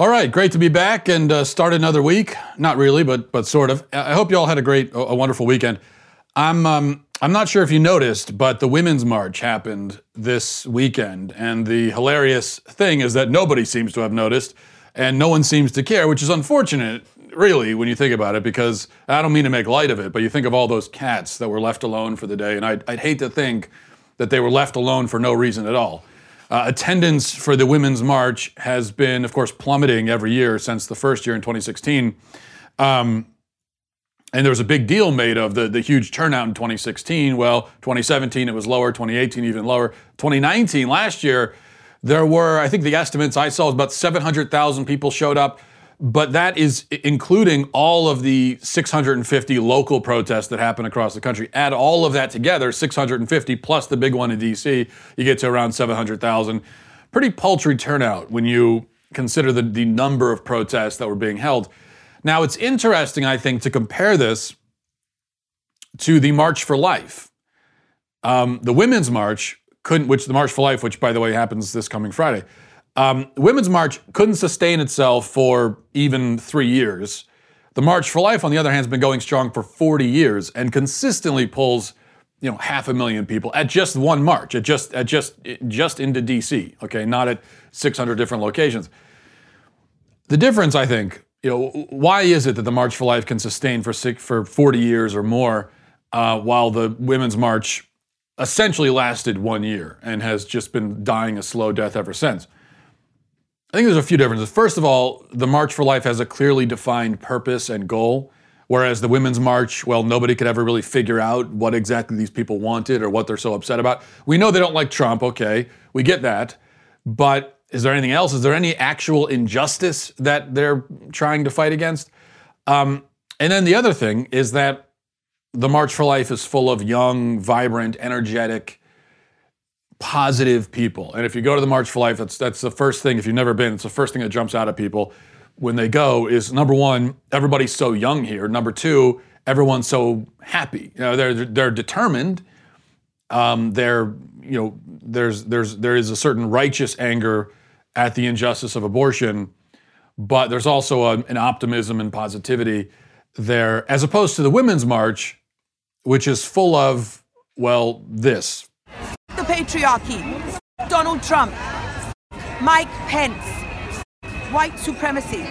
All right, great to be back and uh, start another week. Not really, but but sort of. I hope you all had a great, a wonderful weekend. I'm um, I'm not sure if you noticed, but the Women's March happened this weekend, and the hilarious thing is that nobody seems to have noticed, and no one seems to care, which is unfortunate, really, when you think about it. Because I don't mean to make light of it, but you think of all those cats that were left alone for the day, and I'd, I'd hate to think that they were left alone for no reason at all. Uh, attendance for the Women's March has been, of course, plummeting every year since the first year in 2016. Um, and there was a big deal made of the, the huge turnout in 2016. Well, 2017 it was lower, 2018 even lower. 2019, last year, there were, I think the estimates I saw was about 700,000 people showed up but that is including all of the 650 local protests that happen across the country. Add all of that together, 650 plus the big one in DC, you get to around 700,000. Pretty paltry turnout when you consider the, the number of protests that were being held. Now, it's interesting, I think, to compare this to the March for Life. Um, the Women's March couldn't, which the March for Life, which by the way happens this coming Friday, um, Women's March couldn't sustain itself for even three years. The March for Life, on the other hand, has been going strong for 40 years and consistently pulls, you know, half a million people at just one march, at just at just just into DC. Okay, not at 600 different locations. The difference, I think, you know, why is it that the March for Life can sustain for six, for 40 years or more, uh, while the Women's March essentially lasted one year and has just been dying a slow death ever since? I think there's a few differences. First of all, the March for Life has a clearly defined purpose and goal, whereas the Women's March, well, nobody could ever really figure out what exactly these people wanted or what they're so upset about. We know they don't like Trump, okay, we get that. But is there anything else? Is there any actual injustice that they're trying to fight against? Um, and then the other thing is that the March for Life is full of young, vibrant, energetic, positive people. And if you go to the March for Life, that's that's the first thing. If you've never been, it's the first thing that jumps out at people when they go. Is number one, everybody's so young here. Number two, everyone's so happy. You know, they're they're determined. Um, they're you know there's there's there is a certain righteous anger at the injustice of abortion, but there's also a, an optimism and positivity there, as opposed to the Women's March, which is full of well this patriarchy, Donald Trump, Mike Pence, white supremacy,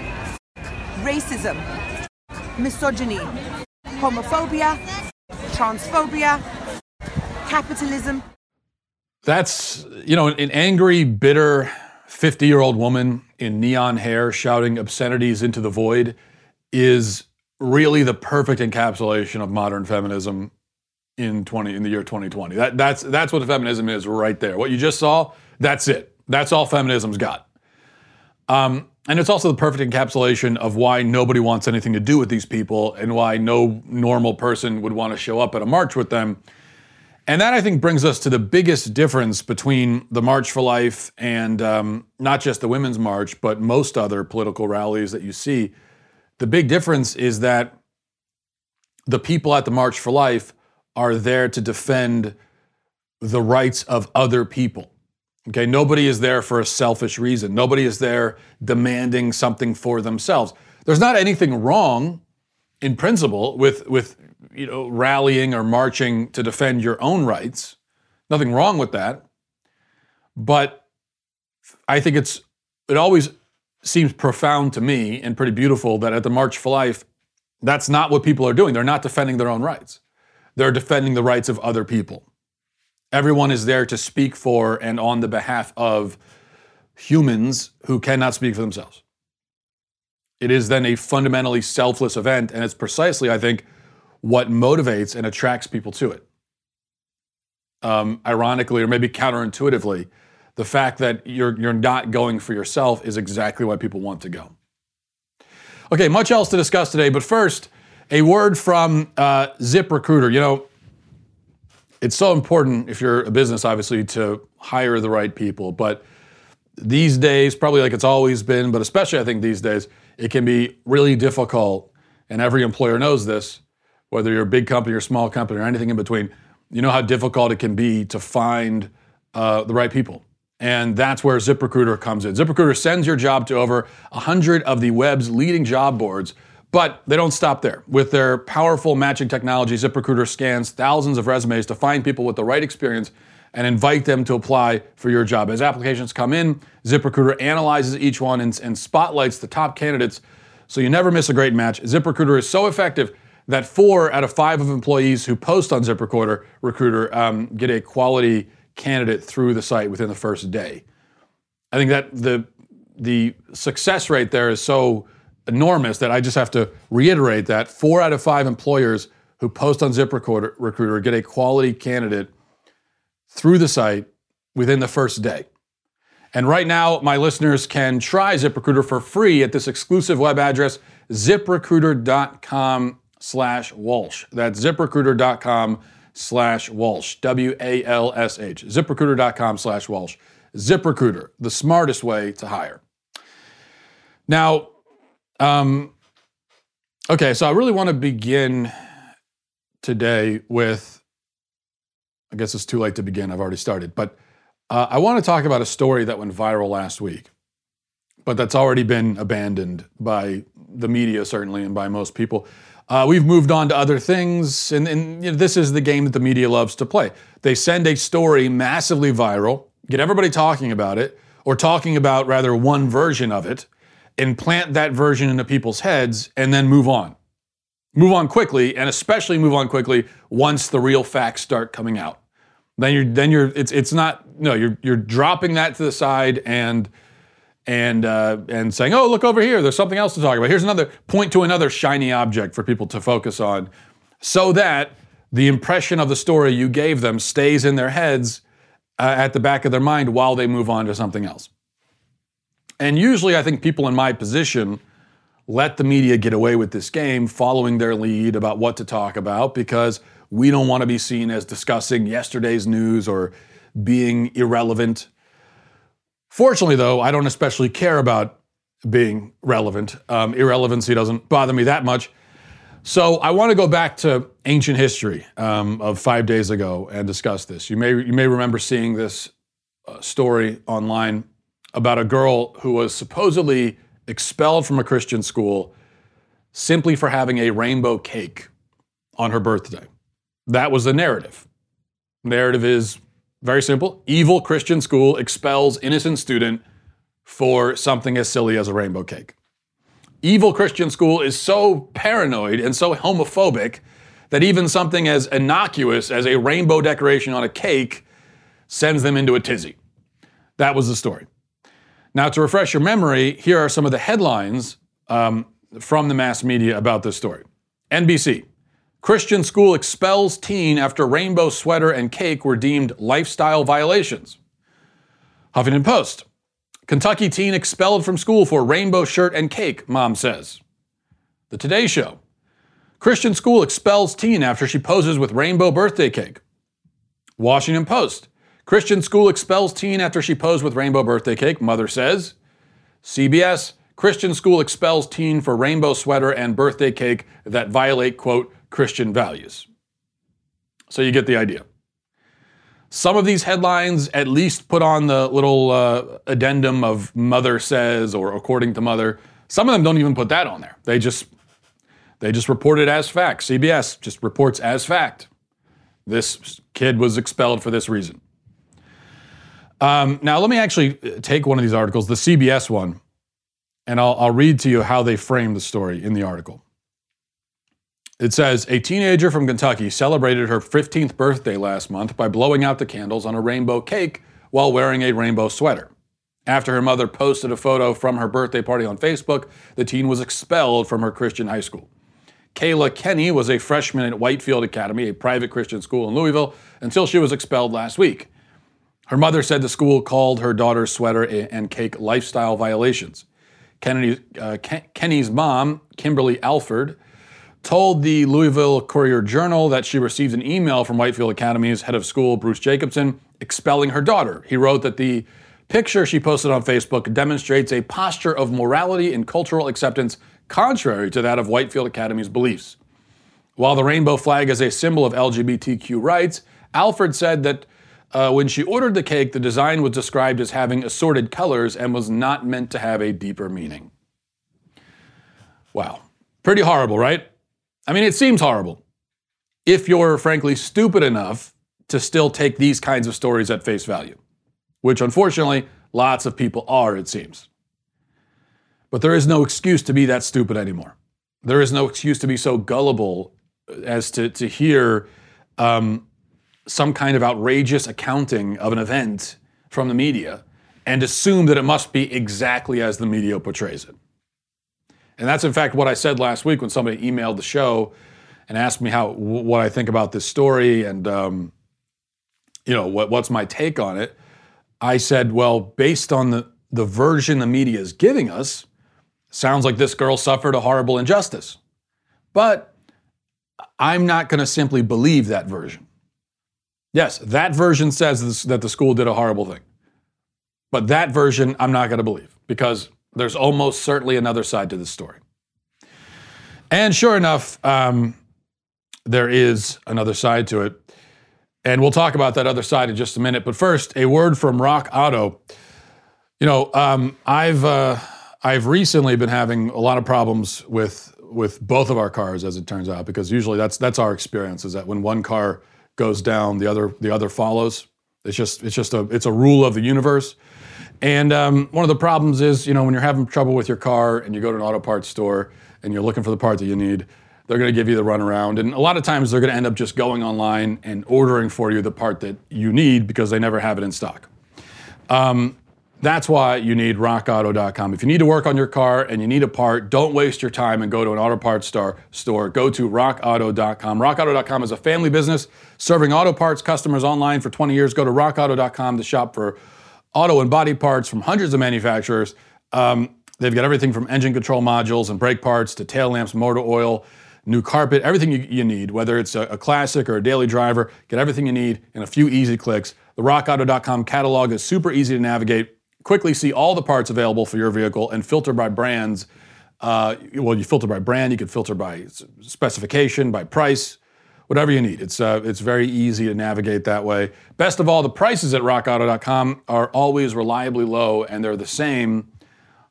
racism, misogyny, homophobia, transphobia, capitalism. That's, you know, an angry, bitter 50 year old woman in neon hair shouting obscenities into the void is really the perfect encapsulation of modern feminism in 20 in the year 2020. That that's that's what feminism is right there. What you just saw, that's it. That's all feminism's got. Um, and it's also the perfect encapsulation of why nobody wants anything to do with these people and why no normal person would want to show up at a march with them. And that I think brings us to the biggest difference between the March for Life and um, not just the Women's March, but most other political rallies that you see. The big difference is that the people at the March for Life are there to defend the rights of other people. Okay, nobody is there for a selfish reason. Nobody is there demanding something for themselves. There's not anything wrong in principle with with you know rallying or marching to defend your own rights. Nothing wrong with that. But I think it's it always seems profound to me and pretty beautiful that at the March for Life, that's not what people are doing. They're not defending their own rights. They're defending the rights of other people. Everyone is there to speak for and on the behalf of humans who cannot speak for themselves. It is then a fundamentally selfless event, and it's precisely, I think, what motivates and attracts people to it. Um, ironically, or maybe counterintuitively, the fact that you're, you're not going for yourself is exactly why people want to go. Okay, much else to discuss today, but first, a word from uh, ZipRecruiter. You know, it's so important if you're a business, obviously, to hire the right people. But these days, probably like it's always been, but especially I think these days, it can be really difficult. And every employer knows this, whether you're a big company or small company or anything in between. You know how difficult it can be to find uh, the right people. And that's where ZipRecruiter comes in. ZipRecruiter sends your job to over 100 of the web's leading job boards, but they don't stop there. With their powerful matching technology, ZipRecruiter scans thousands of resumes to find people with the right experience and invite them to apply for your job. As applications come in, ZipRecruiter analyzes each one and, and spotlights the top candidates so you never miss a great match. ZipRecruiter is so effective that four out of five of employees who post on ZipRecruiter Recruiter um, get a quality candidate through the site within the first day. I think that the the success rate there is so enormous that I just have to reiterate that four out of five employers who post on ZipRecruiter Recruiter get a quality candidate through the site within the first day. And right now, my listeners can try ZipRecruiter for free at this exclusive web address, ziprecruiter.com slash Walsh. That's ziprecruiter.com slash Walsh. W A L S H. ZipRecruiter.com slash Walsh. ZipRecruiter, the smartest way to hire. Now, um, okay, so I really want to begin today with, I guess it's too late to begin, I've already started, but uh, I want to talk about a story that went viral last week, but that's already been abandoned by the media, certainly, and by most people. Uh, we've moved on to other things, and, and you know, this is the game that the media loves to play. They send a story massively viral, get everybody talking about it, or talking about rather one version of it, and plant that version into people's heads, and then move on. Move on quickly, and especially move on quickly once the real facts start coming out. Then you're then you're it's it's not no you're you're dropping that to the side and and uh, and saying oh look over here there's something else to talk about here's another point to another shiny object for people to focus on so that the impression of the story you gave them stays in their heads uh, at the back of their mind while they move on to something else. And usually I think people in my position let the media get away with this game following their lead about what to talk about because we don't want to be seen as discussing yesterday's news or being irrelevant. Fortunately, though, I don't especially care about being relevant. Um, irrelevancy doesn't bother me that much. So I want to go back to ancient history um, of five days ago and discuss this. You may you may remember seeing this uh, story online about a girl who was supposedly expelled from a Christian school simply for having a rainbow cake on her birthday. That was the narrative. Narrative is very simple. Evil Christian school expels innocent student for something as silly as a rainbow cake. Evil Christian school is so paranoid and so homophobic that even something as innocuous as a rainbow decoration on a cake sends them into a tizzy. That was the story. Now, to refresh your memory, here are some of the headlines um, from the mass media about this story. NBC Christian school expels teen after rainbow sweater and cake were deemed lifestyle violations. Huffington Post. Kentucky teen expelled from school for rainbow shirt and cake, mom says. The Today Show. Christian school expels teen after she poses with rainbow birthday cake. Washington Post. Christian school expels teen after she posed with rainbow birthday cake, mother says. CBS. Christian school expels teen for rainbow sweater and birthday cake that violate, quote, Christian values. So you get the idea. Some of these headlines at least put on the little uh, addendum of mother says or according to mother. Some of them don't even put that on there. They just they just report it as fact. CBS just reports as fact. This kid was expelled for this reason. Um, now let me actually take one of these articles, the CBS one, and I'll, I'll read to you how they frame the story in the article. It says a teenager from Kentucky celebrated her 15th birthday last month by blowing out the candles on a rainbow cake while wearing a rainbow sweater. After her mother posted a photo from her birthday party on Facebook, the teen was expelled from her Christian high school. Kayla Kenney was a freshman at Whitefield Academy, a private Christian school in Louisville, until she was expelled last week. Her mother said the school called her daughter's sweater and cake lifestyle violations. Kennedy, uh, Kenney's mom, Kimberly Alford, told the Louisville Courier Journal that she received an email from Whitefield Academy's head of school, Bruce Jacobson, expelling her daughter. He wrote that the picture she posted on Facebook demonstrates a posture of morality and cultural acceptance contrary to that of Whitefield Academy's beliefs. While the rainbow flag is a symbol of LGBTQ rights, Alford said that Uh, when she ordered the cake, the design was described as having assorted colors and was not meant to have a deeper meaning. Wow. Pretty horrible, right? I mean, it seems horrible. If you're frankly stupid enough to still take these kinds of stories at face value, which unfortunately lots of people are, it seems. But there is no excuse to be that stupid anymore. There is no excuse to be so gullible as to, to hear um, some kind of outrageous accounting of an event from the media and assume that it must be exactly as the media portrays it. And that's in fact what I said last week when somebody emailed the show and asked me how what I think about this story and um, you know what, what's my take on it. I said, well, based on the the version the media is giving us, sounds like this girl suffered a horrible injustice. But I'm not going to simply believe that version. Yes, that version says that the school did a horrible thing. But that version I'm not going to believe because there's almost certainly another side to this story. And sure enough, um, there is another side to it. And we'll talk about that other side in just a minute. But first, a word from Rock Auto. You know, um, I've uh, I've recently been having a lot of problems with with both of our cars, as it turns out, because usually that's that's our experience is that when one car goes down, the other the other follows. It's just it's just a it's a rule of the universe. And um, one of the problems is, you know, when you're having trouble with your car and you go to an auto parts store and you're looking for the part that you need, they're going to give you the runaround. And a lot of times they're going to end up just going online and ordering for you the part that you need because they never have it in stock. Um, that's why you need rockauto.com. If you need to work on your car and you need a part, don't waste your time and go to an auto parts store. store. Go to rockauto.com. Rockauto.com is a family business serving auto parts customers online for 20 years. Go to rockauto.com to shop for auto and body parts from hundreds of manufacturers. Um, they've got everything from engine control modules and brake parts to tail lamps, motor oil, new carpet, everything you, you need, whether it's a, a, classic or a daily driver, get everything you need in a few easy clicks. The rockauto.com catalog is super easy to navigate. Quickly see all the parts available for your vehicle and filter by brands. Uh, well, you filter by brand, you can filter by specification, by price, whatever you need. It's, uh, it's very easy to navigate that way. Best of all, the prices at rockauto.com are always reliably low and they're the same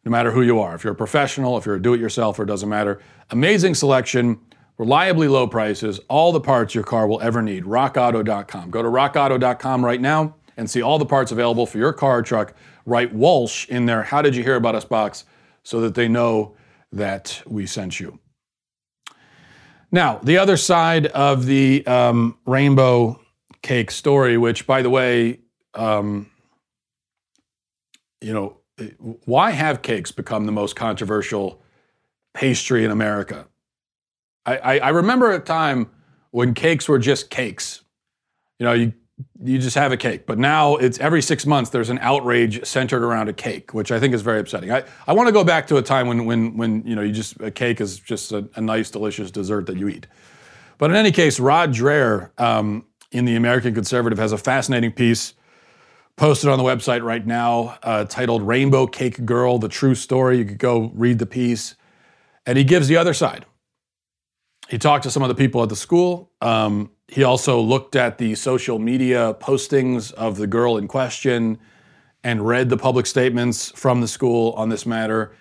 no matter who you are. If you're a professional, if you're a do it yourselfer, it doesn't matter. Amazing selection, reliably low prices, all the parts your car will ever need. RockAuto.com. Go to RockAuto.com right now and see all the parts available for your car or truck. Write Walsh in their How Did You Hear About Us box so that they know that we sent you. Now, the other side of the um, rainbow cake story, which, by the way, um, you know, why have cakes become the most controversial pastry in America? I, I, I remember a time when cakes were just cakes. You know, you you just have a cake. But now it's every six months there's an outrage centered around a cake, which I think is very upsetting. I, I want to go back to a time when when when you know you just a cake is just a, a nice, delicious dessert that you eat. But in any case, Rod Dreher um, in the American Conservative has a fascinating piece posted on the website right now uh, titled "Rainbow Cake Girl: The True Story." You could go read the piece, and he gives the other side. He talked to some of the people at the school. Um, he also looked at the social media postings of the girl in question and read the public statements from the school on this matter.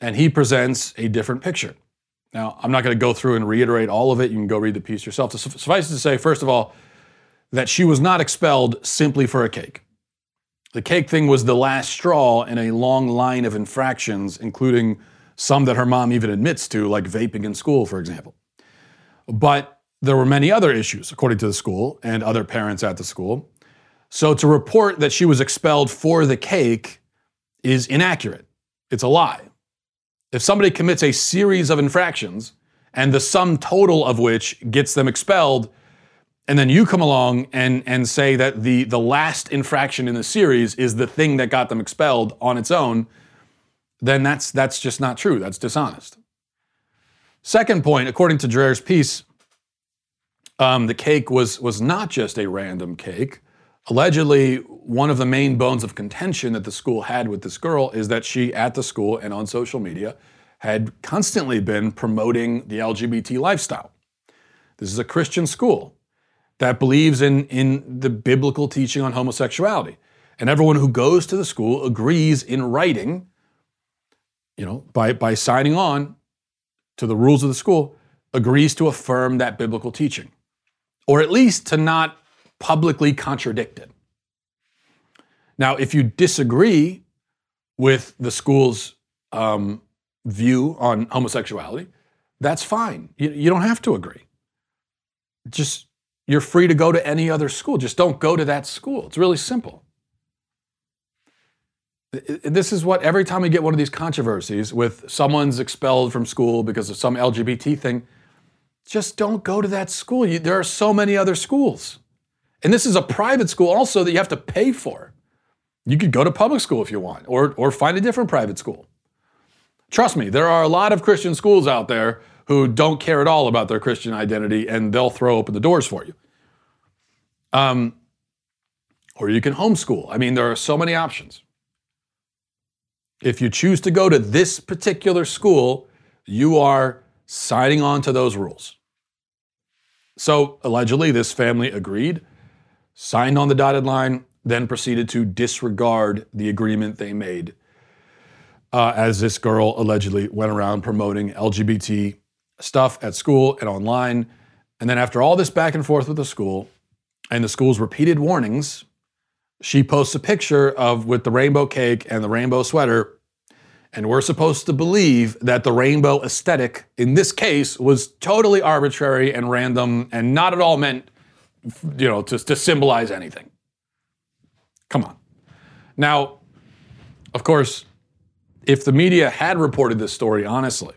And he presents a different picture. Now, I'm not going to go through and reiterate all of it. You can go read the piece yourself. Suffice it to say, first of all, that she was not expelled simply for a cake. The cake thing was the last straw in a long line of infractions, including some that her mom even admits to, like vaping in school, for example. But there were many other issues, according to the school and other parents at the school. So to report that she was expelled for the cake is inaccurate. It's a lie. If somebody commits a series of infractions and the sum total of which gets them expelled, and then you come along and, and say that the, the last infraction in the series is the thing that got them expelled on its own, then that's, that's just not true. That's dishonest. Second point, according to Dreher's piece, um, the cake was, was not just a random cake. Allegedly, one of the main bones of contention that the school had with this girl is that she, at the school and on social media, had constantly been promoting the LGBT lifestyle. This is a Christian school. that believes in, in the biblical teaching on homosexuality. And everyone who goes to the school agrees in writing, you know, by, by signing on to the rules of the school, agrees to affirm that biblical teaching, or at least to not publicly contradict it. Now, if you disagree with the school's um, view on homosexuality, that's fine. You, you don't have to agree. Just you're free to go to any other school. Just don't go to that school. It's really simple. This is what every time we get one of these controversies with someone's expelled from school because of some LGBT thing, just don't go to that school. You, there are so many other schools. And this is a private school also that you have to pay for. You could go to public school if you want, or, or find a different private school. Trust me, there are a lot of Christian schools out there who don't care at all about their Christian identity and they'll throw open the doors for you. Um, or you can homeschool. I mean, there are so many options. If you choose to go to this particular school, you are signing on to those rules. So allegedly, this family agreed, signed on the dotted line, then proceeded to disregard the agreement they made uh, as this girl allegedly went around promoting LGBT stuff at school and online. And then, after all this back and forth with the school and the school's repeated warnings, she posts a picture of with the rainbow cake and the rainbow sweater. And we're supposed to believe that the rainbow aesthetic in this case was totally arbitrary and random and not at all meant, you know, to, to symbolize anything. Come on. Now, of course, if the media had reported this story honestly,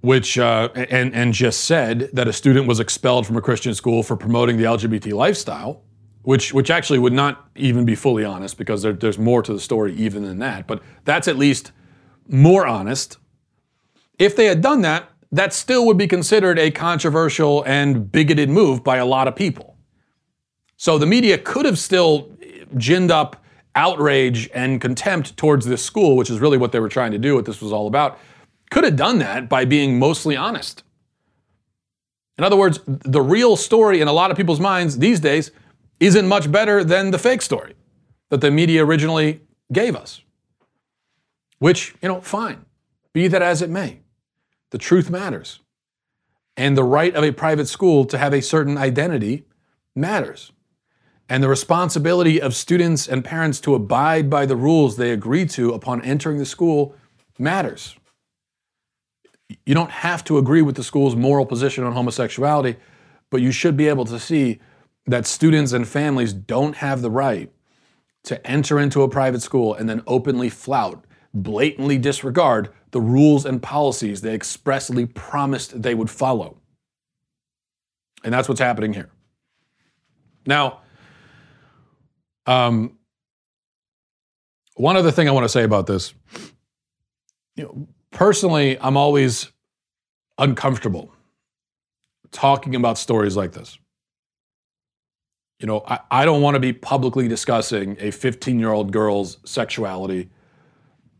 which uh, and and just said that a student was expelled from a Christian school for promoting the LGBT lifestyle, which which actually would not even be fully honest because there, there's more to the story even than that. But that's at least more honest. If they had done that, that still would be considered a controversial and bigoted move by a lot of people. So the media could have still ginned up outrage and contempt towards this school, which is really what they were trying to do, what this was all about, could have done that by being mostly honest. In other words, the real story in a lot of people's minds these days isn't much better than the fake story that the media originally gave us. Which, you know, fine. Be that as it may. The truth matters. And the right of a private school to have a certain identity matters and the responsibility of students and parents to abide by the rules they agree to upon entering the school matters. You don't have to agree with the school's moral position on homosexuality, but you should be able to see that students and families don't have the right to enter into a private school and then openly flout, blatantly disregard the rules and policies they expressly promised they would follow. And that's what's happening here. Now, um, one other thing I want to say about this, you know, personally, I'm always uncomfortable talking about stories like this. You know, I, I don't want to be publicly discussing a 15 year old girl's sexuality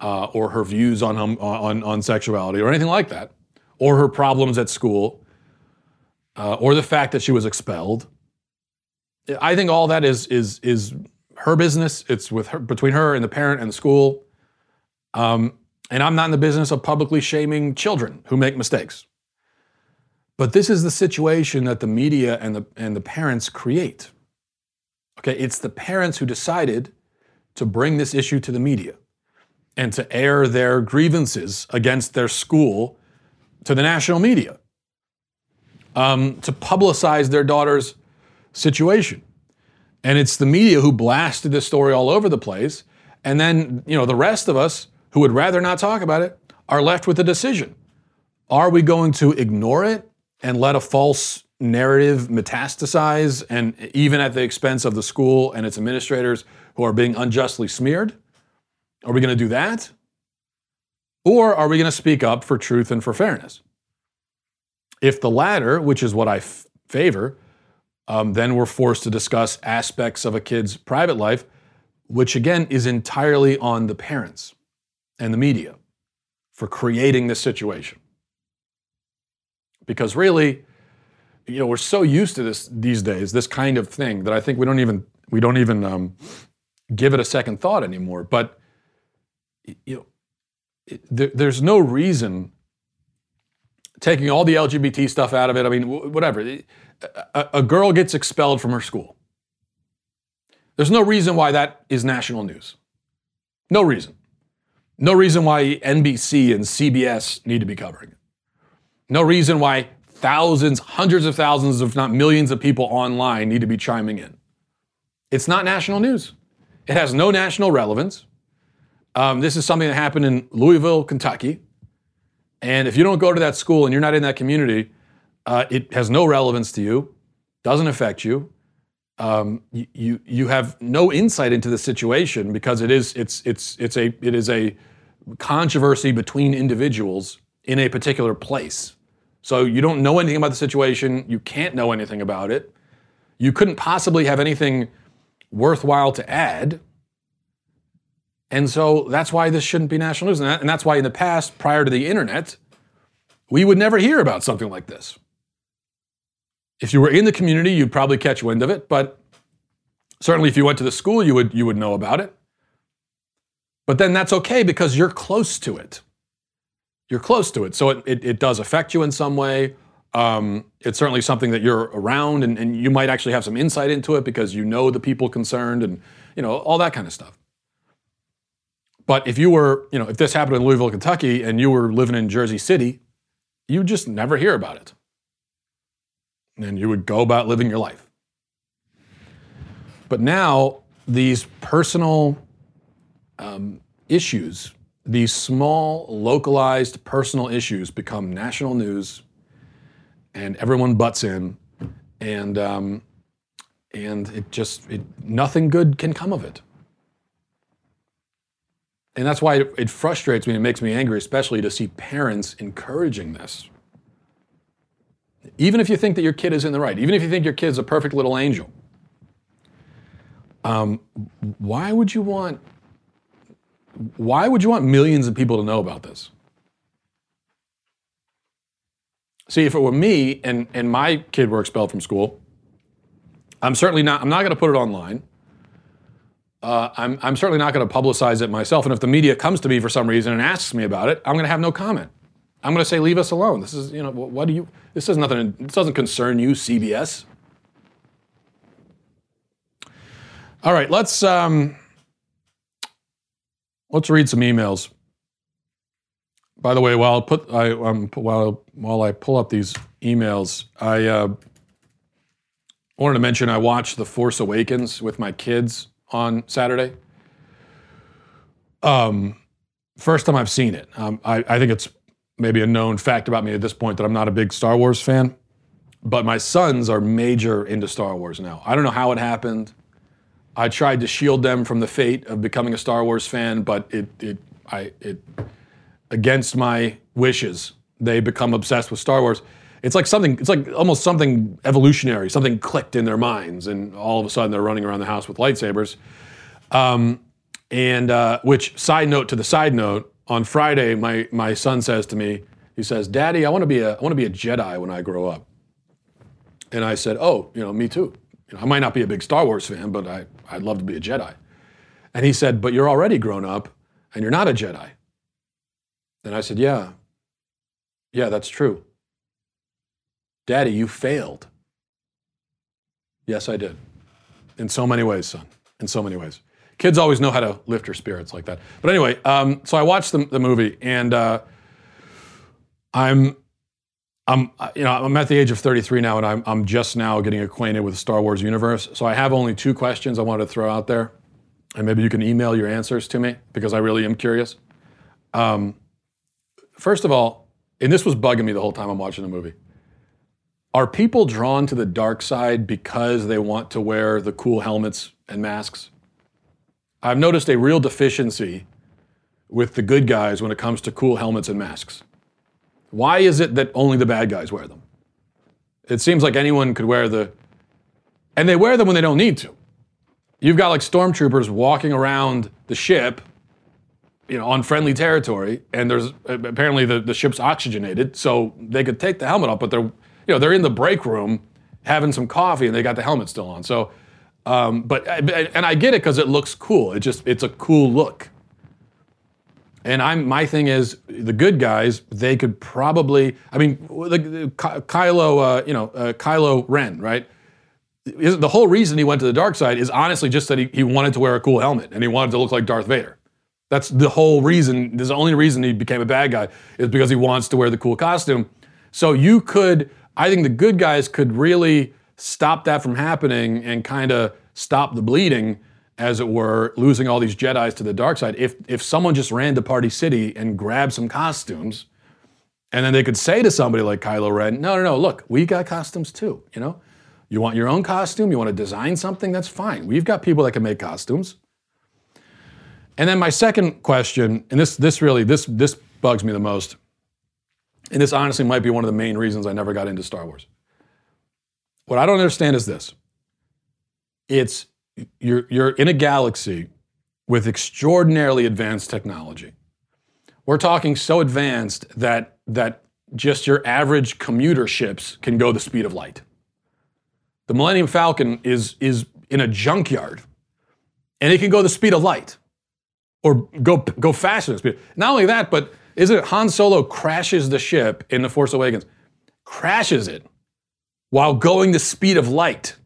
uh, or her views on, on, on sexuality or anything like that, or her problems at school, uh, or the fact that she was expelled. I think all that is, is, is her business. It's with her, between her and the parent and the school. Um, and I'm not in the business of publicly shaming children who make mistakes. But this is the situation that the media and the, and the parents create. Okay, it's the parents who decided to bring this issue to the media and to air their grievances against their school to the national media, um, to publicize their daughter's situation. And it's the media who blasted this story all over the place. And then, you know, the rest of us who would rather not talk about it are left with a decision. Are we going to ignore it and let a false narrative metastasize and even at the expense of the school and its administrators who are being unjustly smeared? Are we going to do that? Or are we going to speak up for truth and for fairness? If the latter, which is what I f- favor, um, then we're forced to discuss aspects of a kid's private life, which again is entirely on the parents and the media for creating this situation. Because really, you know, we're so used to this these days, this kind of thing, that I think we don't even we don't even um, give it a second thought anymore. But you know, it, there, there's no reason taking all the LGBT stuff out of it. I mean, whatever. A, a girl gets expelled from her school. There's no reason why that is national news. No reason. No reason why NBC and CBS need to be covering it. No reason why thousands, hundreds of thousands, if not millions of people online need to be chiming in. It's not national news. It has no national relevance. Um, this is something that happened in Louisville, Kentucky. And if you don't go to that school and you're not in that community, uh, it has no relevance to you, doesn't affect you. Um, you, you you have no insight into the situation because it is it's it's it's a it is a controversy between individuals in a particular place. So you don't know anything about the situation. You can't know anything about it. You couldn't possibly have anything worthwhile to add. And so that's why this shouldn't be national news. And, that, and that's why in the past, prior to the internet, we would never hear about something like this. If you were in the community, you'd probably catch wind of it, but certainly if you went to the school, you would, you would know about it. But then that's okay because you're close to it you're close to it. So it, it, it does affect you in some way. Um, it's certainly something that you're around and, and you might actually have some insight into it because you know the people concerned and you know all that kind of stuff. But if you were, you know, if this happened in Louisville, Kentucky, and you were living in Jersey City, you just never hear about it. And you would go about living your life. But now these personal um, issues these small, localized, personal issues become national news, and everyone butts in, and um, and it just it, nothing good can come of it. And that's why it, it frustrates me and makes me angry, especially to see parents encouraging this. Even if you think that your kid is in the right, even if you think your kid's a perfect little angel, um, why would you want why would you want millions of people to know about this? See, if it were me and, and my kid were expelled from school, I'm certainly not, I'm not going to put it online. Uh, I'm, I'm certainly not going to publicize it myself. And if the media comes to me for some reason and asks me about it, I'm going to have no comment. I'm going to say, leave us alone. This is, you know, what do you, this is nothing, this doesn't concern you, CBS. All right, let's, um, Let's read some emails. By the way, while I put I um, while while I pull up these emails, I uh, wanted to mention I watched The Force Awakens with my kids on Saturday. Um, first time I've seen it. Um, I, I think it's maybe a known fact about me at this point that I'm not a big Star Wars fan, but my sons are major into Star Wars now. I don't know how it happened. I tried to shield them from the fate of becoming a Star Wars fan, but it, it, I, it, against my wishes, they become obsessed with Star Wars. It's like something, it's like almost something evolutionary, something clicked in their minds, and all of a sudden they're running around the house with lightsabers. Um, and uh, which, side note to the side note, on Friday, my, my son says to me, he says, Daddy, I want to be a, I want to be a Jedi when I grow up. And I said, Oh, you know, me too. You know, I might not be a big Star Wars fan, but I, I'd love to be a Jedi. And he said, But you're already grown up and you're not a Jedi. And I said, Yeah, yeah, that's true. Daddy, you failed. Yes, I did. In so many ways, son. In so many ways. Kids always know how to lift your spirits like that. But anyway, um, so I watched the, the movie and uh, I'm I'm, you know, I'm at the age of 33 now, and I'm, I'm just now getting acquainted with the Star Wars universe. So I have only two questions I wanted to throw out there, and maybe you can email your answers to me because I really am curious. Um, first of all, and this was bugging me the whole time I'm watching the movie. Are people drawn to the dark side because they want to wear the cool helmets and masks? I've noticed a real deficiency with the good guys when it comes to cool helmets and masks. Why is it that only the bad guys wear them? It seems like anyone could wear the, and they wear them when they don't need to. You've got like stormtroopers walking around the ship, you know, on friendly territory, and there's apparently the, the ship's oxygenated, so they could take the helmet off, but they're you know, they're in the break room having some coffee and they got the helmet still on. So, um, but and I get it because it looks cool. It just it's a cool look. And I'm my thing is the good guys. They could probably. I mean, the, the, Kylo, uh, you know, uh, Kylo Ren, right? the whole reason he went to the dark side is honestly just that he, he wanted to wear a cool helmet and he wanted to look like Darth Vader. That's the whole reason. There's the only reason he became a bad guy is because he wants to wear the cool costume. So you could, I think the good guys could really stop that from happening and kind of stop the bleeding, as it were, losing all these Jedi's to the dark side. If if someone just ran to Party City and grabbed some costumes, and then they could say to somebody like Kylo Ren, "No, no, no, look, we got costumes too. You know, you want your own costume? You want to design something? That's fine. We've got people that can make costumes." And then my second question, and this this really this this bugs me the most, and this honestly might be one of the main reasons I never got into Star Wars. What I don't understand is this. It's you're you're in a galaxy with extraordinarily advanced technology. We're talking so advanced that that just your average commuter ships can go the speed of light. The Millennium Falcon is is in a junkyard and it can go the speed of light or go go faster than speed. Not only that, but is it Han Solo crashes the ship in The Force Awakens, crashes it while going the speed of light,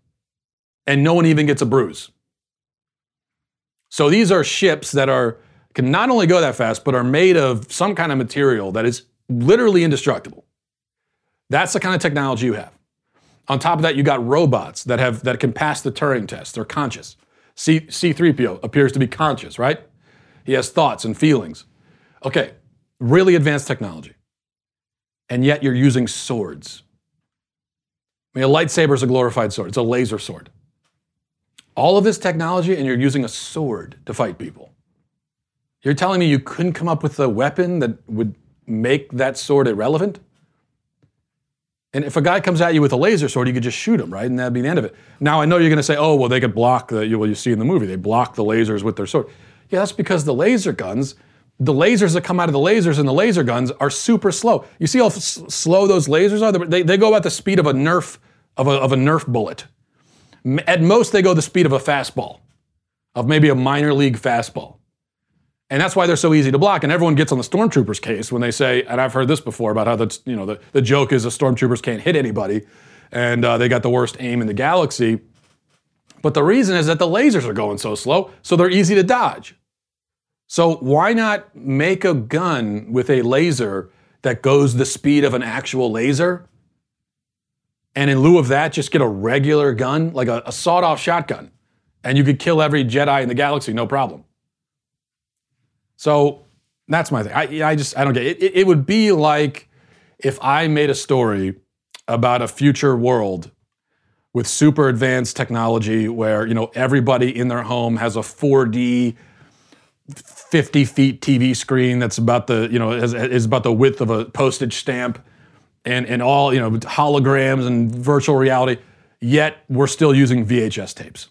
and no one even gets a bruise. So these are ships that are can not only go that fast, but are made of some kind of material that is literally indestructible. That's the kind of technology you have. On top of that, you got robots that have that can pass the Turing test. They're conscious. C, C3PO appears to be conscious, right? He has thoughts and feelings. Okay, really advanced technology. And yet you're using swords. I mean, a lightsaber is a glorified sword, it's a laser sword. All of this technology, and you're using a sword to fight people. You're telling me you couldn't come up with a weapon that would make that sword irrelevant? And if a guy comes at you with a laser sword, you could just shoot him, right? And that'd be the end of it. Now, I know you're going to say, oh, well, they could block the, well, you see in the movie, they block the lasers with their sword. Yeah, that's because the laser guns, the lasers that come out of the lasers and the laser guns are super slow. You see how slow those lasers are? They, they go at the speed of a Nerf of a, of a Nerf bullet. At most, they go the speed of a fastball, of maybe a minor league fastball. And that's why they're so easy to block. And everyone gets on the stormtroopers case when they say, and I've heard this before about how that's, you know, the, the joke is the stormtroopers can't hit anybody and uh, they got the worst aim in the galaxy. But the reason is that the lasers are going so slow, so they're easy to dodge. So why not make a gun with a laser that goes the speed of an actual laser? And in lieu of that, just get a regular gun, like a, a sawed off shotgun, and you could kill every Jedi in the galaxy, no problem. So that's my thing. I, I just, I don't get it. it. It would be like if I made a story about a future world with super advanced technology where, you know, everybody in their home has a 4D 50 feet TV screen that's about the, you know, is, is about the width of a postage stamp and, and all, you know, holograms and virtual reality, yet we're still using VHS tapes.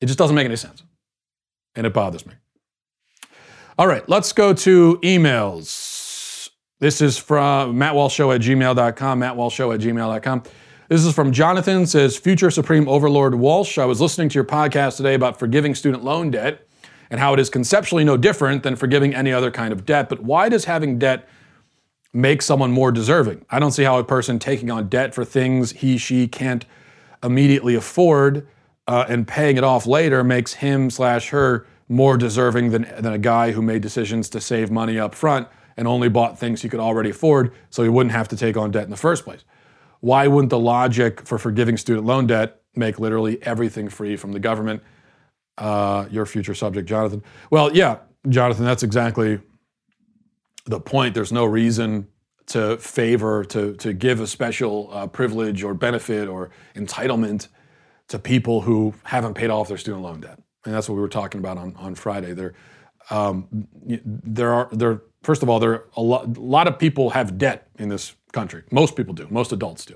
It just doesn't make any sense. And it bothers me. All right, let's go to emails. This is from mattwalshshow at gmail.com, mattwalshshow at gmail.com. This is from Jonathan, says, Future Supreme Overlord Walsh, I was listening to your podcast today about forgiving student loan debt and how it is conceptually no different than forgiving any other kind of debt. But why does having debt make someone more deserving? I don't see how a person taking on debt for things he, she can't immediately afford uh, and paying it off later makes him slash her more deserving than, than a guy who made decisions to save money up front and only bought things he could already afford so he wouldn't have to take on debt in the first place. Why wouldn't the logic for forgiving student loan debt make literally everything free from the government? uh, your future subject, Jonathan. Well, yeah, Jonathan, that's exactly the point. There's no reason to favor, to, to give a special uh, privilege or benefit or entitlement to people who haven't paid off their student loan debt. And that's what we were talking about on, on Friday. There, um, there are there. First of all, there are a lot, a lot of people have debt in this country. Most people do. Most adults do.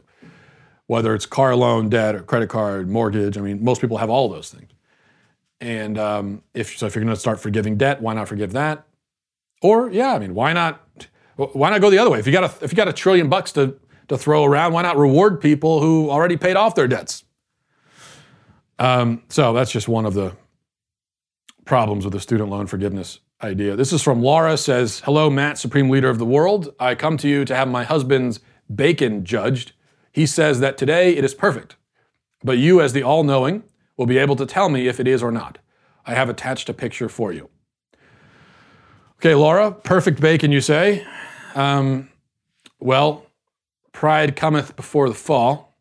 Whether it's car loan debt or credit card, mortgage. I mean, most people have all those things. And um, if so, if you're going to start forgiving debt, why not forgive that? Or yeah, I mean, why not? Why not go the other way? If you got a if you got a trillion bucks to to throw around. Why not reward people who already paid off their debts? Um, so that's just one of the problems with the student loan forgiveness idea. This is from Laura says, "Hello Matt, supreme leader of the world. I come to you to have my husband's bacon judged. He says that today it is perfect, but you as the all-knowing will be able to tell me if it is or not. I have attached a picture for you." Okay, Laura, perfect bacon you say. Um, well, pride cometh before the fall.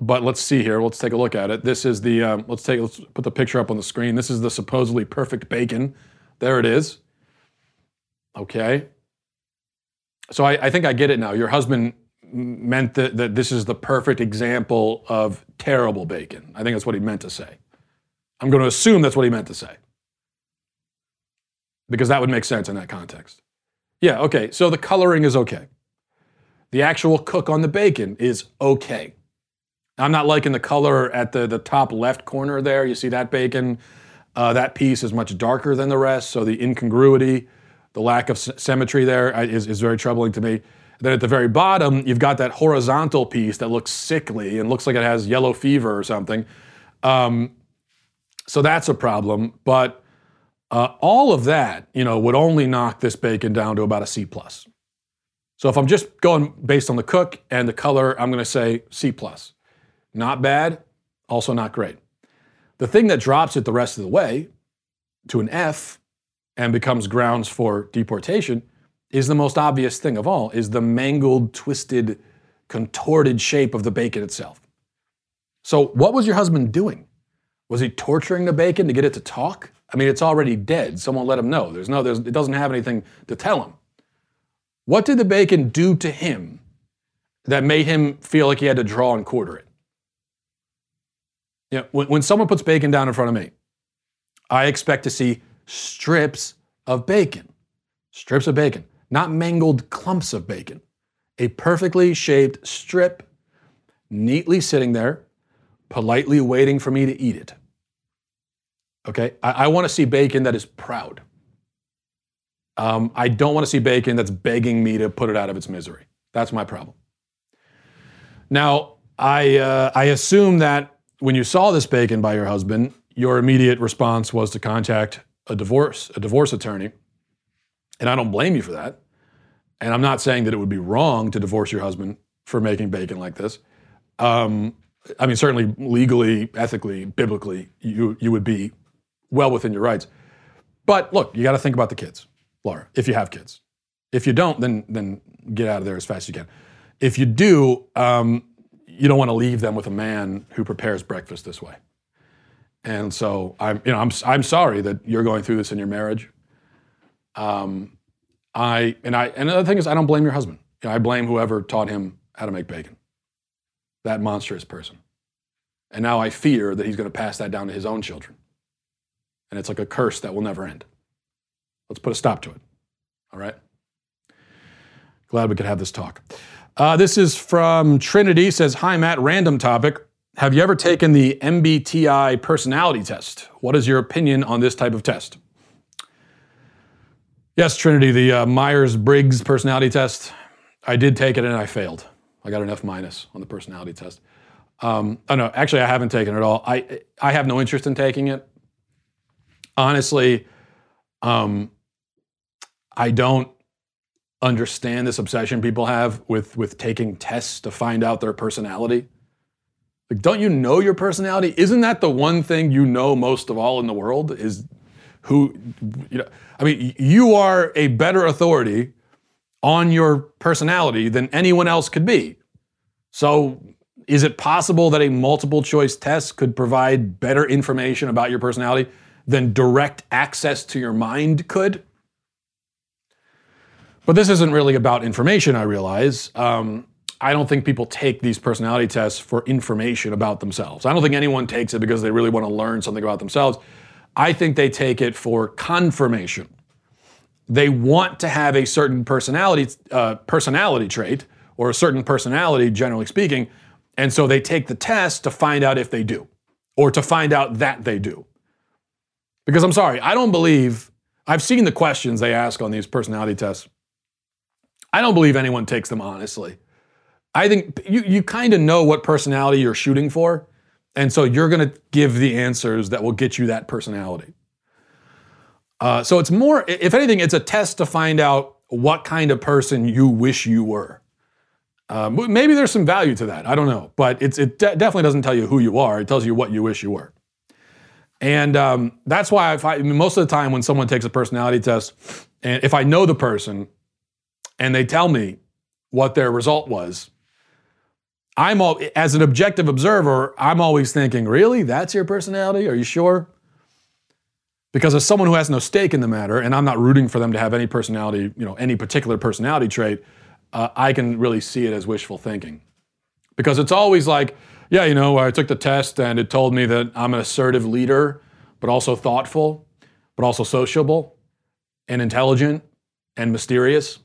But let's see here. Let's take a look at it. This is the. Um, let's take. Let's put the picture up on the screen. This is the supposedly perfect bacon. There it is. Okay. So I, I think I get it now. Your husband meant that, that this is the perfect example of terrible bacon. I think that's what he meant to say. I'm going to assume that's what he meant to say because that would make sense in that context. Yeah, okay. So the coloring is okay. The actual cook on the bacon is okay. I'm not liking the color at the, the top left corner there. You see that bacon? Uh, that piece is much darker than the rest, so the incongruity, the lack of symmetry there is, is very troubling to me. Then at the very bottom, you've got that horizontal piece that looks sickly and looks like it has yellow fever or something. Um, so that's a problem. But uh, all of that, you know, would only knock this bacon down to about a C plus. So if I'm just going based on the cook and the color, I'm going to say C plus. Not bad, also not great. The thing that drops it the rest of the way to an F and becomes grounds for deportation is the most obvious thing of all is the mangled, twisted, contorted shape of the bacon itself. So what was your husband doing? Was he torturing the bacon to get it to talk? I mean, it's already dead. Someone let him know. There's no, there's, it doesn't have anything to tell him. What did the bacon do to him that made him feel like he had to draw and quarter it? You know, when, when someone puts bacon down in front of me, I expect to see strips of bacon. Strips of bacon, not mangled clumps of bacon. A perfectly shaped strip, neatly sitting there, politely waiting for me to eat it. Okay? I, I want to see bacon that is proud. Um, I don't want to see bacon that's begging me to put it out of its misery. That's my problem. Now, I, uh, I assume that when you saw this bacon by your husband, your immediate response was to contact a divorce, a divorce attorney. And I don't blame you for that. And I'm not saying that it would be wrong to divorce your husband for making bacon like this. Um, I mean, certainly legally, ethically, biblically, you you would be well within your rights. But look, you got to think about the kids, Laura. If you have kids, if you don't, then then get out of there as fast as you can. If you do, um, you don't want to leave them with a man who prepares breakfast this way. And so I'm, you know, I'm, I'm sorry that you're going through this in your marriage. Um, I and I and the thing is, I don't blame your husband. You know, I blame whoever taught him how to make bacon. That monstrous person. And now I fear that he's going to pass that down to his own children. And it's like a curse that will never end. Let's put a stop to it. All right. Glad we could have this talk. Uh, this is from Trinity. Says, "Hi Matt. Random topic. Have you ever taken the MBTI personality test? What is your opinion on this type of test?" Yes, Trinity, the uh, Myers Briggs personality test. I did take it and I failed. I got an F minus on the personality test. Um, oh no, actually, I haven't taken it at all. I I have no interest in taking it. Honestly, um, I don't understand this obsession people have with with taking tests to find out their personality. Like, don't you know your personality? Isn't that the one thing you know most of all in the world? Is who you know? I mean, you are a better authority on your personality than anyone else could be. So, is it possible that a multiple choice test could provide better information about your personality than direct access to your mind could? But this isn't really about information, I realize. Um, I don't think people take these personality tests for information about themselves. I don't think anyone takes it because they really want to learn something about themselves. I think they take it for confirmation. They want to have a certain personality uh, personality trait or a certain personality, generally speaking, and so they take the test to find out if they do, or to find out that they do. Because I'm sorry, I don't believe I've seen the questions they ask on these personality tests. I don't believe anyone takes them honestly. I think you, you kind of know what personality you're shooting for. And so you're going to give the answers that will get you that personality. Uh, so it's more, if anything, it's a test to find out what kind of person you wish you were. Um, maybe there's some value to that. I don't know, but it's, it de- definitely doesn't tell you who you are. It tells you what you wish you were. And um, that's why I most of the time when someone takes a personality test, and if I know the person and they tell me what their result was, I'm all, as an objective observer, I'm always thinking, really? That's your personality? Are you sure? Because as someone who has no stake in the matter, and I'm not rooting for them to have any personality, you know, any particular personality trait, uh, I can really see it as wishful thinking. Because it's always like, yeah, you know, I took the test and it told me that I'm an assertive leader, but also thoughtful, but also sociable and intelligent and mysterious.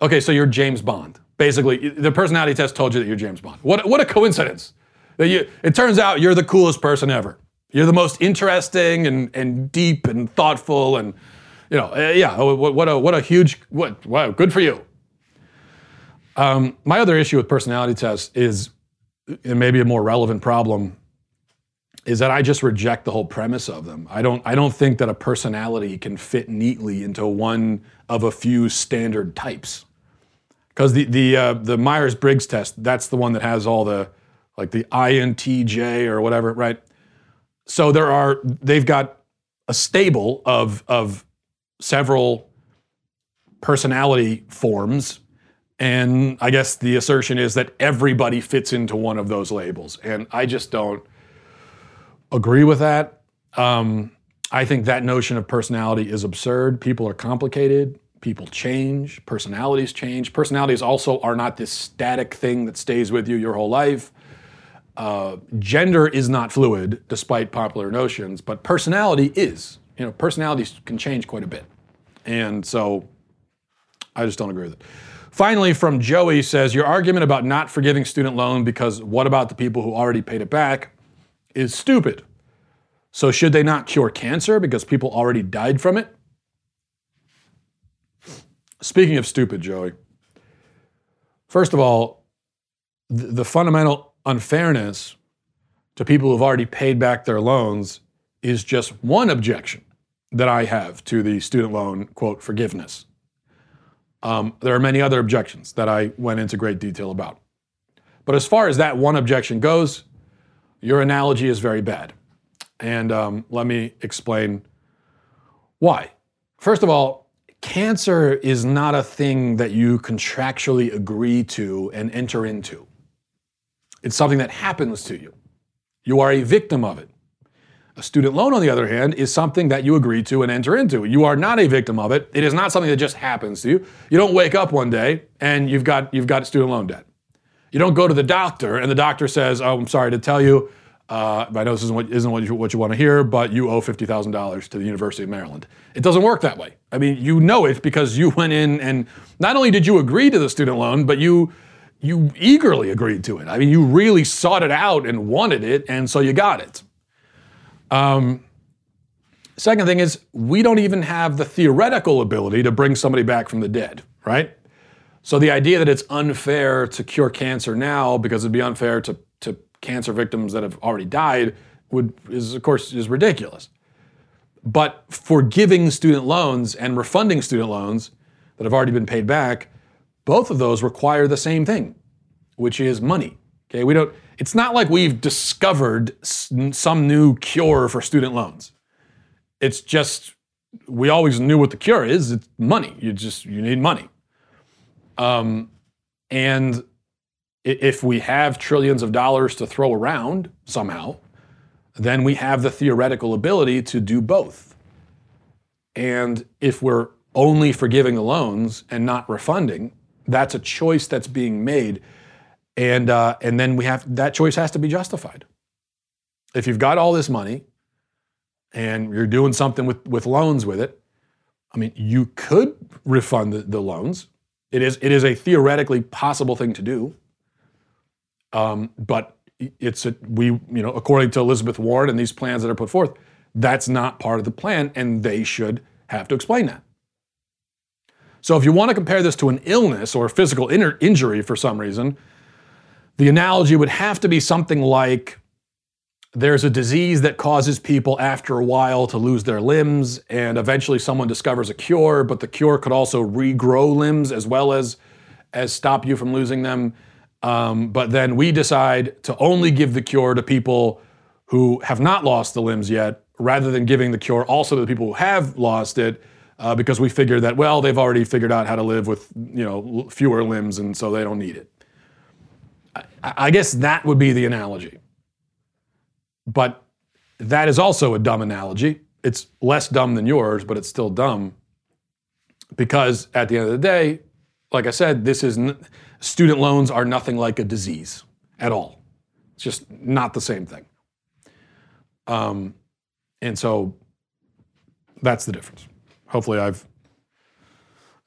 Okay, so you're James Bond. Basically, the personality test told you that you're James Bond. What, what a coincidence. That you, it turns out you're the coolest person ever. You're the most interesting and, and deep and thoughtful and, you know, uh, yeah, what, what, a, what a huge, what, wow, good for you. Um, my other issue with personality tests is, and maybe a more relevant problem, is that I just reject the whole premise of them. I don't, I don't think that a personality can fit neatly into one of a few standard types because the the uh, the Myers Briggs test that's the one that has all the like the INTJ or whatever, right? So there are they've got a stable of of several personality forms and I guess the assertion is that everybody fits into one of those labels and I just don't agree with that. Um, I think that notion of personality is absurd. People are complicated people change, personalities change. Personalities also are not this static thing that stays with you your whole life. Uh, gender is not fluid, despite popular notions, but personality is. You know, personalities can change quite a bit. And so I just don't agree with it. Finally, from Joey says, Your argument about not forgiving student loan because what about the people who already paid it back is stupid. So, should they not cure cancer because people already died from it? Speaking of stupid, Joey, first of all, the, fundamental unfairness to people who've already paid back their loans is just one objection that I have to the student loan, quote, forgiveness. Um, there are many other objections that I went into great detail about. But as far as that one objection goes, your analogy is very bad. And um, let me explain why. First of all, cancer is not a thing that you contractually agree to and enter into. It's something that happens to you. You are a victim of it. A student loan, on the other hand, is something that you agree to and enter into. You are not a victim of it. It is not something that just happens to you. You don't wake up one day and you've got you've got student loan debt. You don't go to the doctor and the doctor says, "Oh, I'm sorry to tell you, uh, I know this isn't what, isn't what you, what you want to hear, but you owe $50,000 to the University of Maryland. It doesn't work that way. I mean, you know it because you went in and not only did you agree to the student loan, but you you eagerly agreed to it. I mean, you really sought it out and wanted it, and so you got it. Um, second thing is, we don't even have the theoretical ability to bring somebody back from the dead, right? So the idea that it's unfair to cure cancer now because it'd be unfair to, to cancer victims that have already died would is of course is ridiculous. But forgiving student loans and refunding student loans that have already been paid back, both of those require the same thing, which is money. Okay, we don't it's not like we've discovered some new cure for student loans. It's just we always knew what the cure is. It's money. You just you need money. Um, and if we have trillions of dollars to throw around somehow, then we have the theoretical ability to do both. And if we're only forgiving the loans and not refunding, that's a choice that's being made. And, uh, and then we have that choice has to be justified. If you've got all this money and you're doing something with, with loans with it, I mean, you could refund the, the loans. It is, it is a theoretically possible thing to do. Um, but it's a, we, you know, according to Elizabeth Warren and these plans that are put forth, that's not part of the plan, and they should have to explain that. So if you want to compare this to an illness or a physical injury for some reason, The analogy would have to be something like there's a disease that causes people after a while to lose their limbs, and eventually someone discovers a cure, but the cure could also regrow limbs as well as, as stop you from losing them. Um, but then we decide to only give the cure to people who have not lost the limbs yet, rather than giving the cure also to the people who have lost it, uh, because we figure that, well, they've already figured out how to live with you know fewer limbs, and so they don't need it. I, guess that would be the analogy. But that is also a dumb analogy. It's less dumb than yours, but it's still dumb because at the end of the day, like I said, this is n- student loans are nothing like a disease at all. It's just not the same thing. Um, and so that's the difference. Hopefully, I've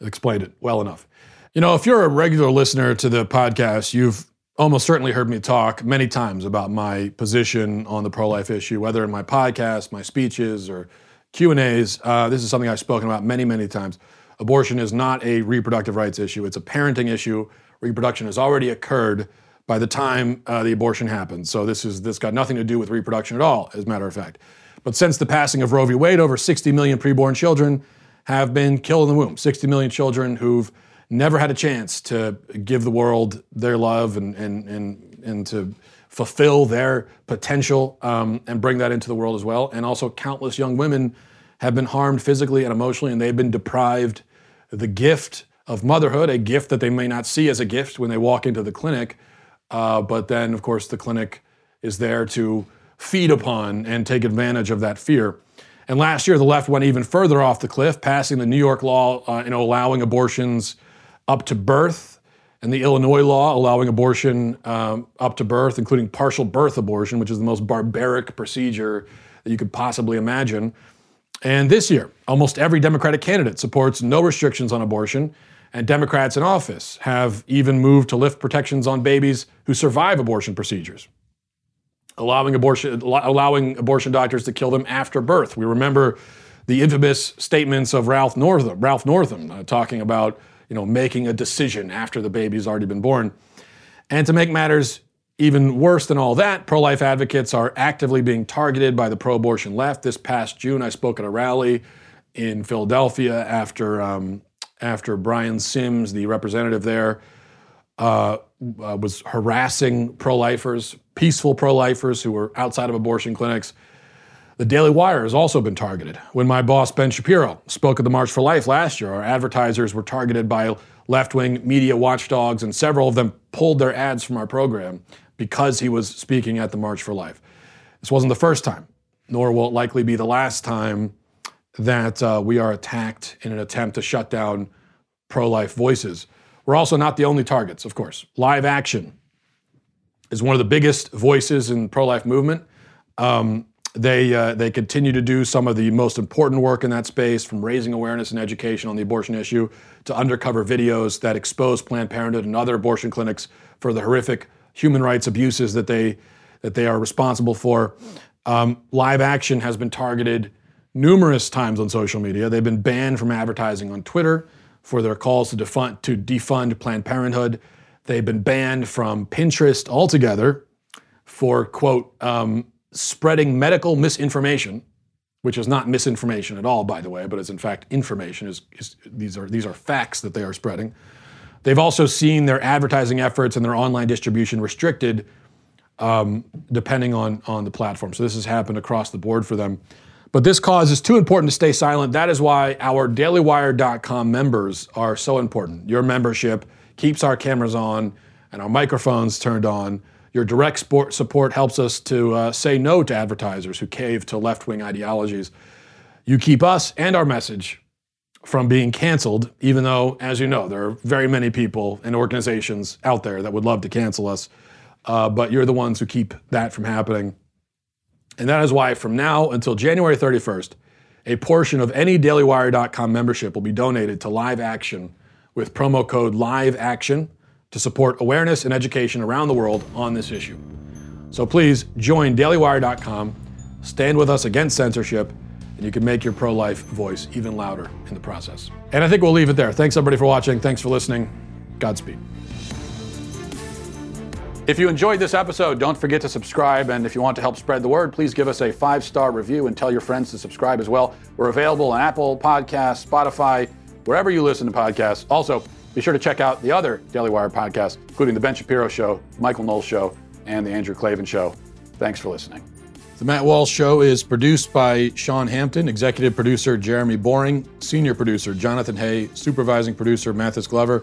explained it well enough. You know, if you're a regular listener to the podcast, you've almost certainly heard me talk many times about my position on the pro-life issue, whether in my podcast, my speeches, or Q and A's. Uh, this is something I've spoken about many, many times. Abortion is not a reproductive rights issue; it's a parenting issue. Reproduction has already occurred by the time uh, the abortion happens. So this is this got nothing to do with reproduction at all, as a matter of fact. But since the passing of Roe v. Wade, over 60 million preborn children have been killed in the womb. 60 million children who've never had a chance to give the world their love and, and, and, and to fulfill their potential um, and bring that into the world as well. And also, countless young women have been harmed physically and emotionally, and they've been deprived the gift of motherhood, a gift that they may not see as a gift when they walk into the clinic. Uh, but then, of course, the clinic is there to feed upon and take advantage of that fear. And last year, the left went even further off the cliff, passing the New York law, uh, you know, allowing abortions up to birth, and the Illinois law allowing abortion um, up to birth, including partial birth abortion, which is the most barbaric procedure that you could possibly imagine. And this year, almost every Democratic candidate supports no restrictions on abortion, and Democrats in office have even moved to lift protections on babies who survive abortion procedures allowing abortion, allowing abortion doctors to kill them after birth. We remember the infamous statements of Ralph Northam, Ralph Northam uh, talking about you know making a decision after the baby's already been born. And to make matters even worse than all that, pro-life advocates are actively being targeted by the pro-abortion left. This past June, I spoke at a rally in Philadelphia after um, after Brian Sims, the representative there, uh, uh, was harassing pro-lifers, peaceful pro-lifers who were outside of abortion clinics. The Daily Wire has also been targeted. When my boss Ben Shapiro spoke at the March for Life last year, our advertisers were targeted by left-wing media watchdogs, and several of them pulled their ads from our program because he was speaking at the March for Life. This wasn't the first time, nor will it likely be the last time that uh, we are attacked in an attempt to shut down pro-life voices. We're also not the only targets, of course. Live Action is one of the biggest voices in pro-life movement. Um, they uh, they continue to do some of the most important work in that space, from raising awareness and education on the abortion issue to undercover videos that expose Planned Parenthood and other abortion clinics for the horrific human rights abuses that they that they are responsible for. Um, live Action has been targeted numerous times on social media. They've been banned from advertising on Twitter for their calls to defund, to defund Planned Parenthood. They've been banned from Pinterest altogether for, quote, um, spreading medical misinformation, which is not misinformation at all, by the way, but is in fact information. Is, is, these, are, these are facts that they are spreading. They've also seen their advertising efforts and their online distribution restricted um, depending on, on the platform. So this has happened across the board for them. But this cause is too important to stay silent. That is why our dailywire.com members are so important. Your membership keeps our cameras on and our microphones turned on. Your direct support helps us to uh, say no to advertisers who cave to left wing ideologies. You keep us and our message from being canceled, even though, as you know, there are very many people and organizations out there that would love to cancel us. Uh, but you're the ones who keep that from happening. And that is why from now until January 31st, a portion of any dailywire.com membership will be donated to Live Action with promo code Live Action to support awareness and education around the world on this issue. So please join dailywire.com, stand with us against censorship, and you can make your pro life voice even louder in the process. And I think we'll leave it there. Thanks everybody for watching. Thanks for listening. Godspeed. If you enjoyed this episode, don't forget to subscribe. And if you want to help spread the word, please give us a five star review and tell your friends to subscribe as well. We're available on Apple Podcasts, Spotify, wherever you listen to podcasts. Also, be sure to check out the other Daily Wire podcasts, including The Ben Shapiro Show, Michael Knowles Show, and The Andrew Klavan Show. Thanks for listening. The Matt Walsh Show is produced by Sean Hampton, executive producer Jeremy Boring, senior producer Jonathan Hay, supervising producer Mathis Glover,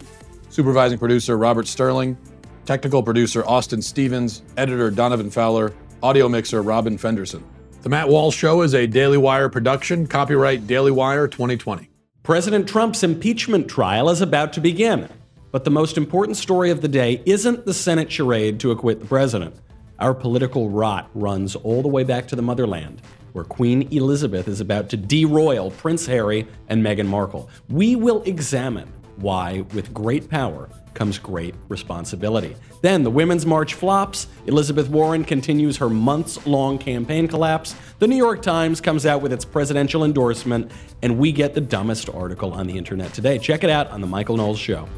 supervising producer Robert Sterling, technical producer Austin Stevens, editor Donovan Fowler, audio mixer Robin Fenderson. The Matt Walsh Show is a Daily Wire production, copyright Daily Wire 2020. President Trump's impeachment trial is about to begin. But the most important story of the day isn't the Senate charade to acquit the president. Our political rot runs all the way back to the motherland, where Queen Elizabeth is about to deroyal Prince Harry and Meghan Markle. We will examine why, with great power, comes great responsibility. Then the Women's March flops, Elizabeth Warren continues her months long campaign collapse, the New York Times comes out with its presidential endorsement, and we get the dumbest article on the internet today. Check it out on The Michael Knowles Show.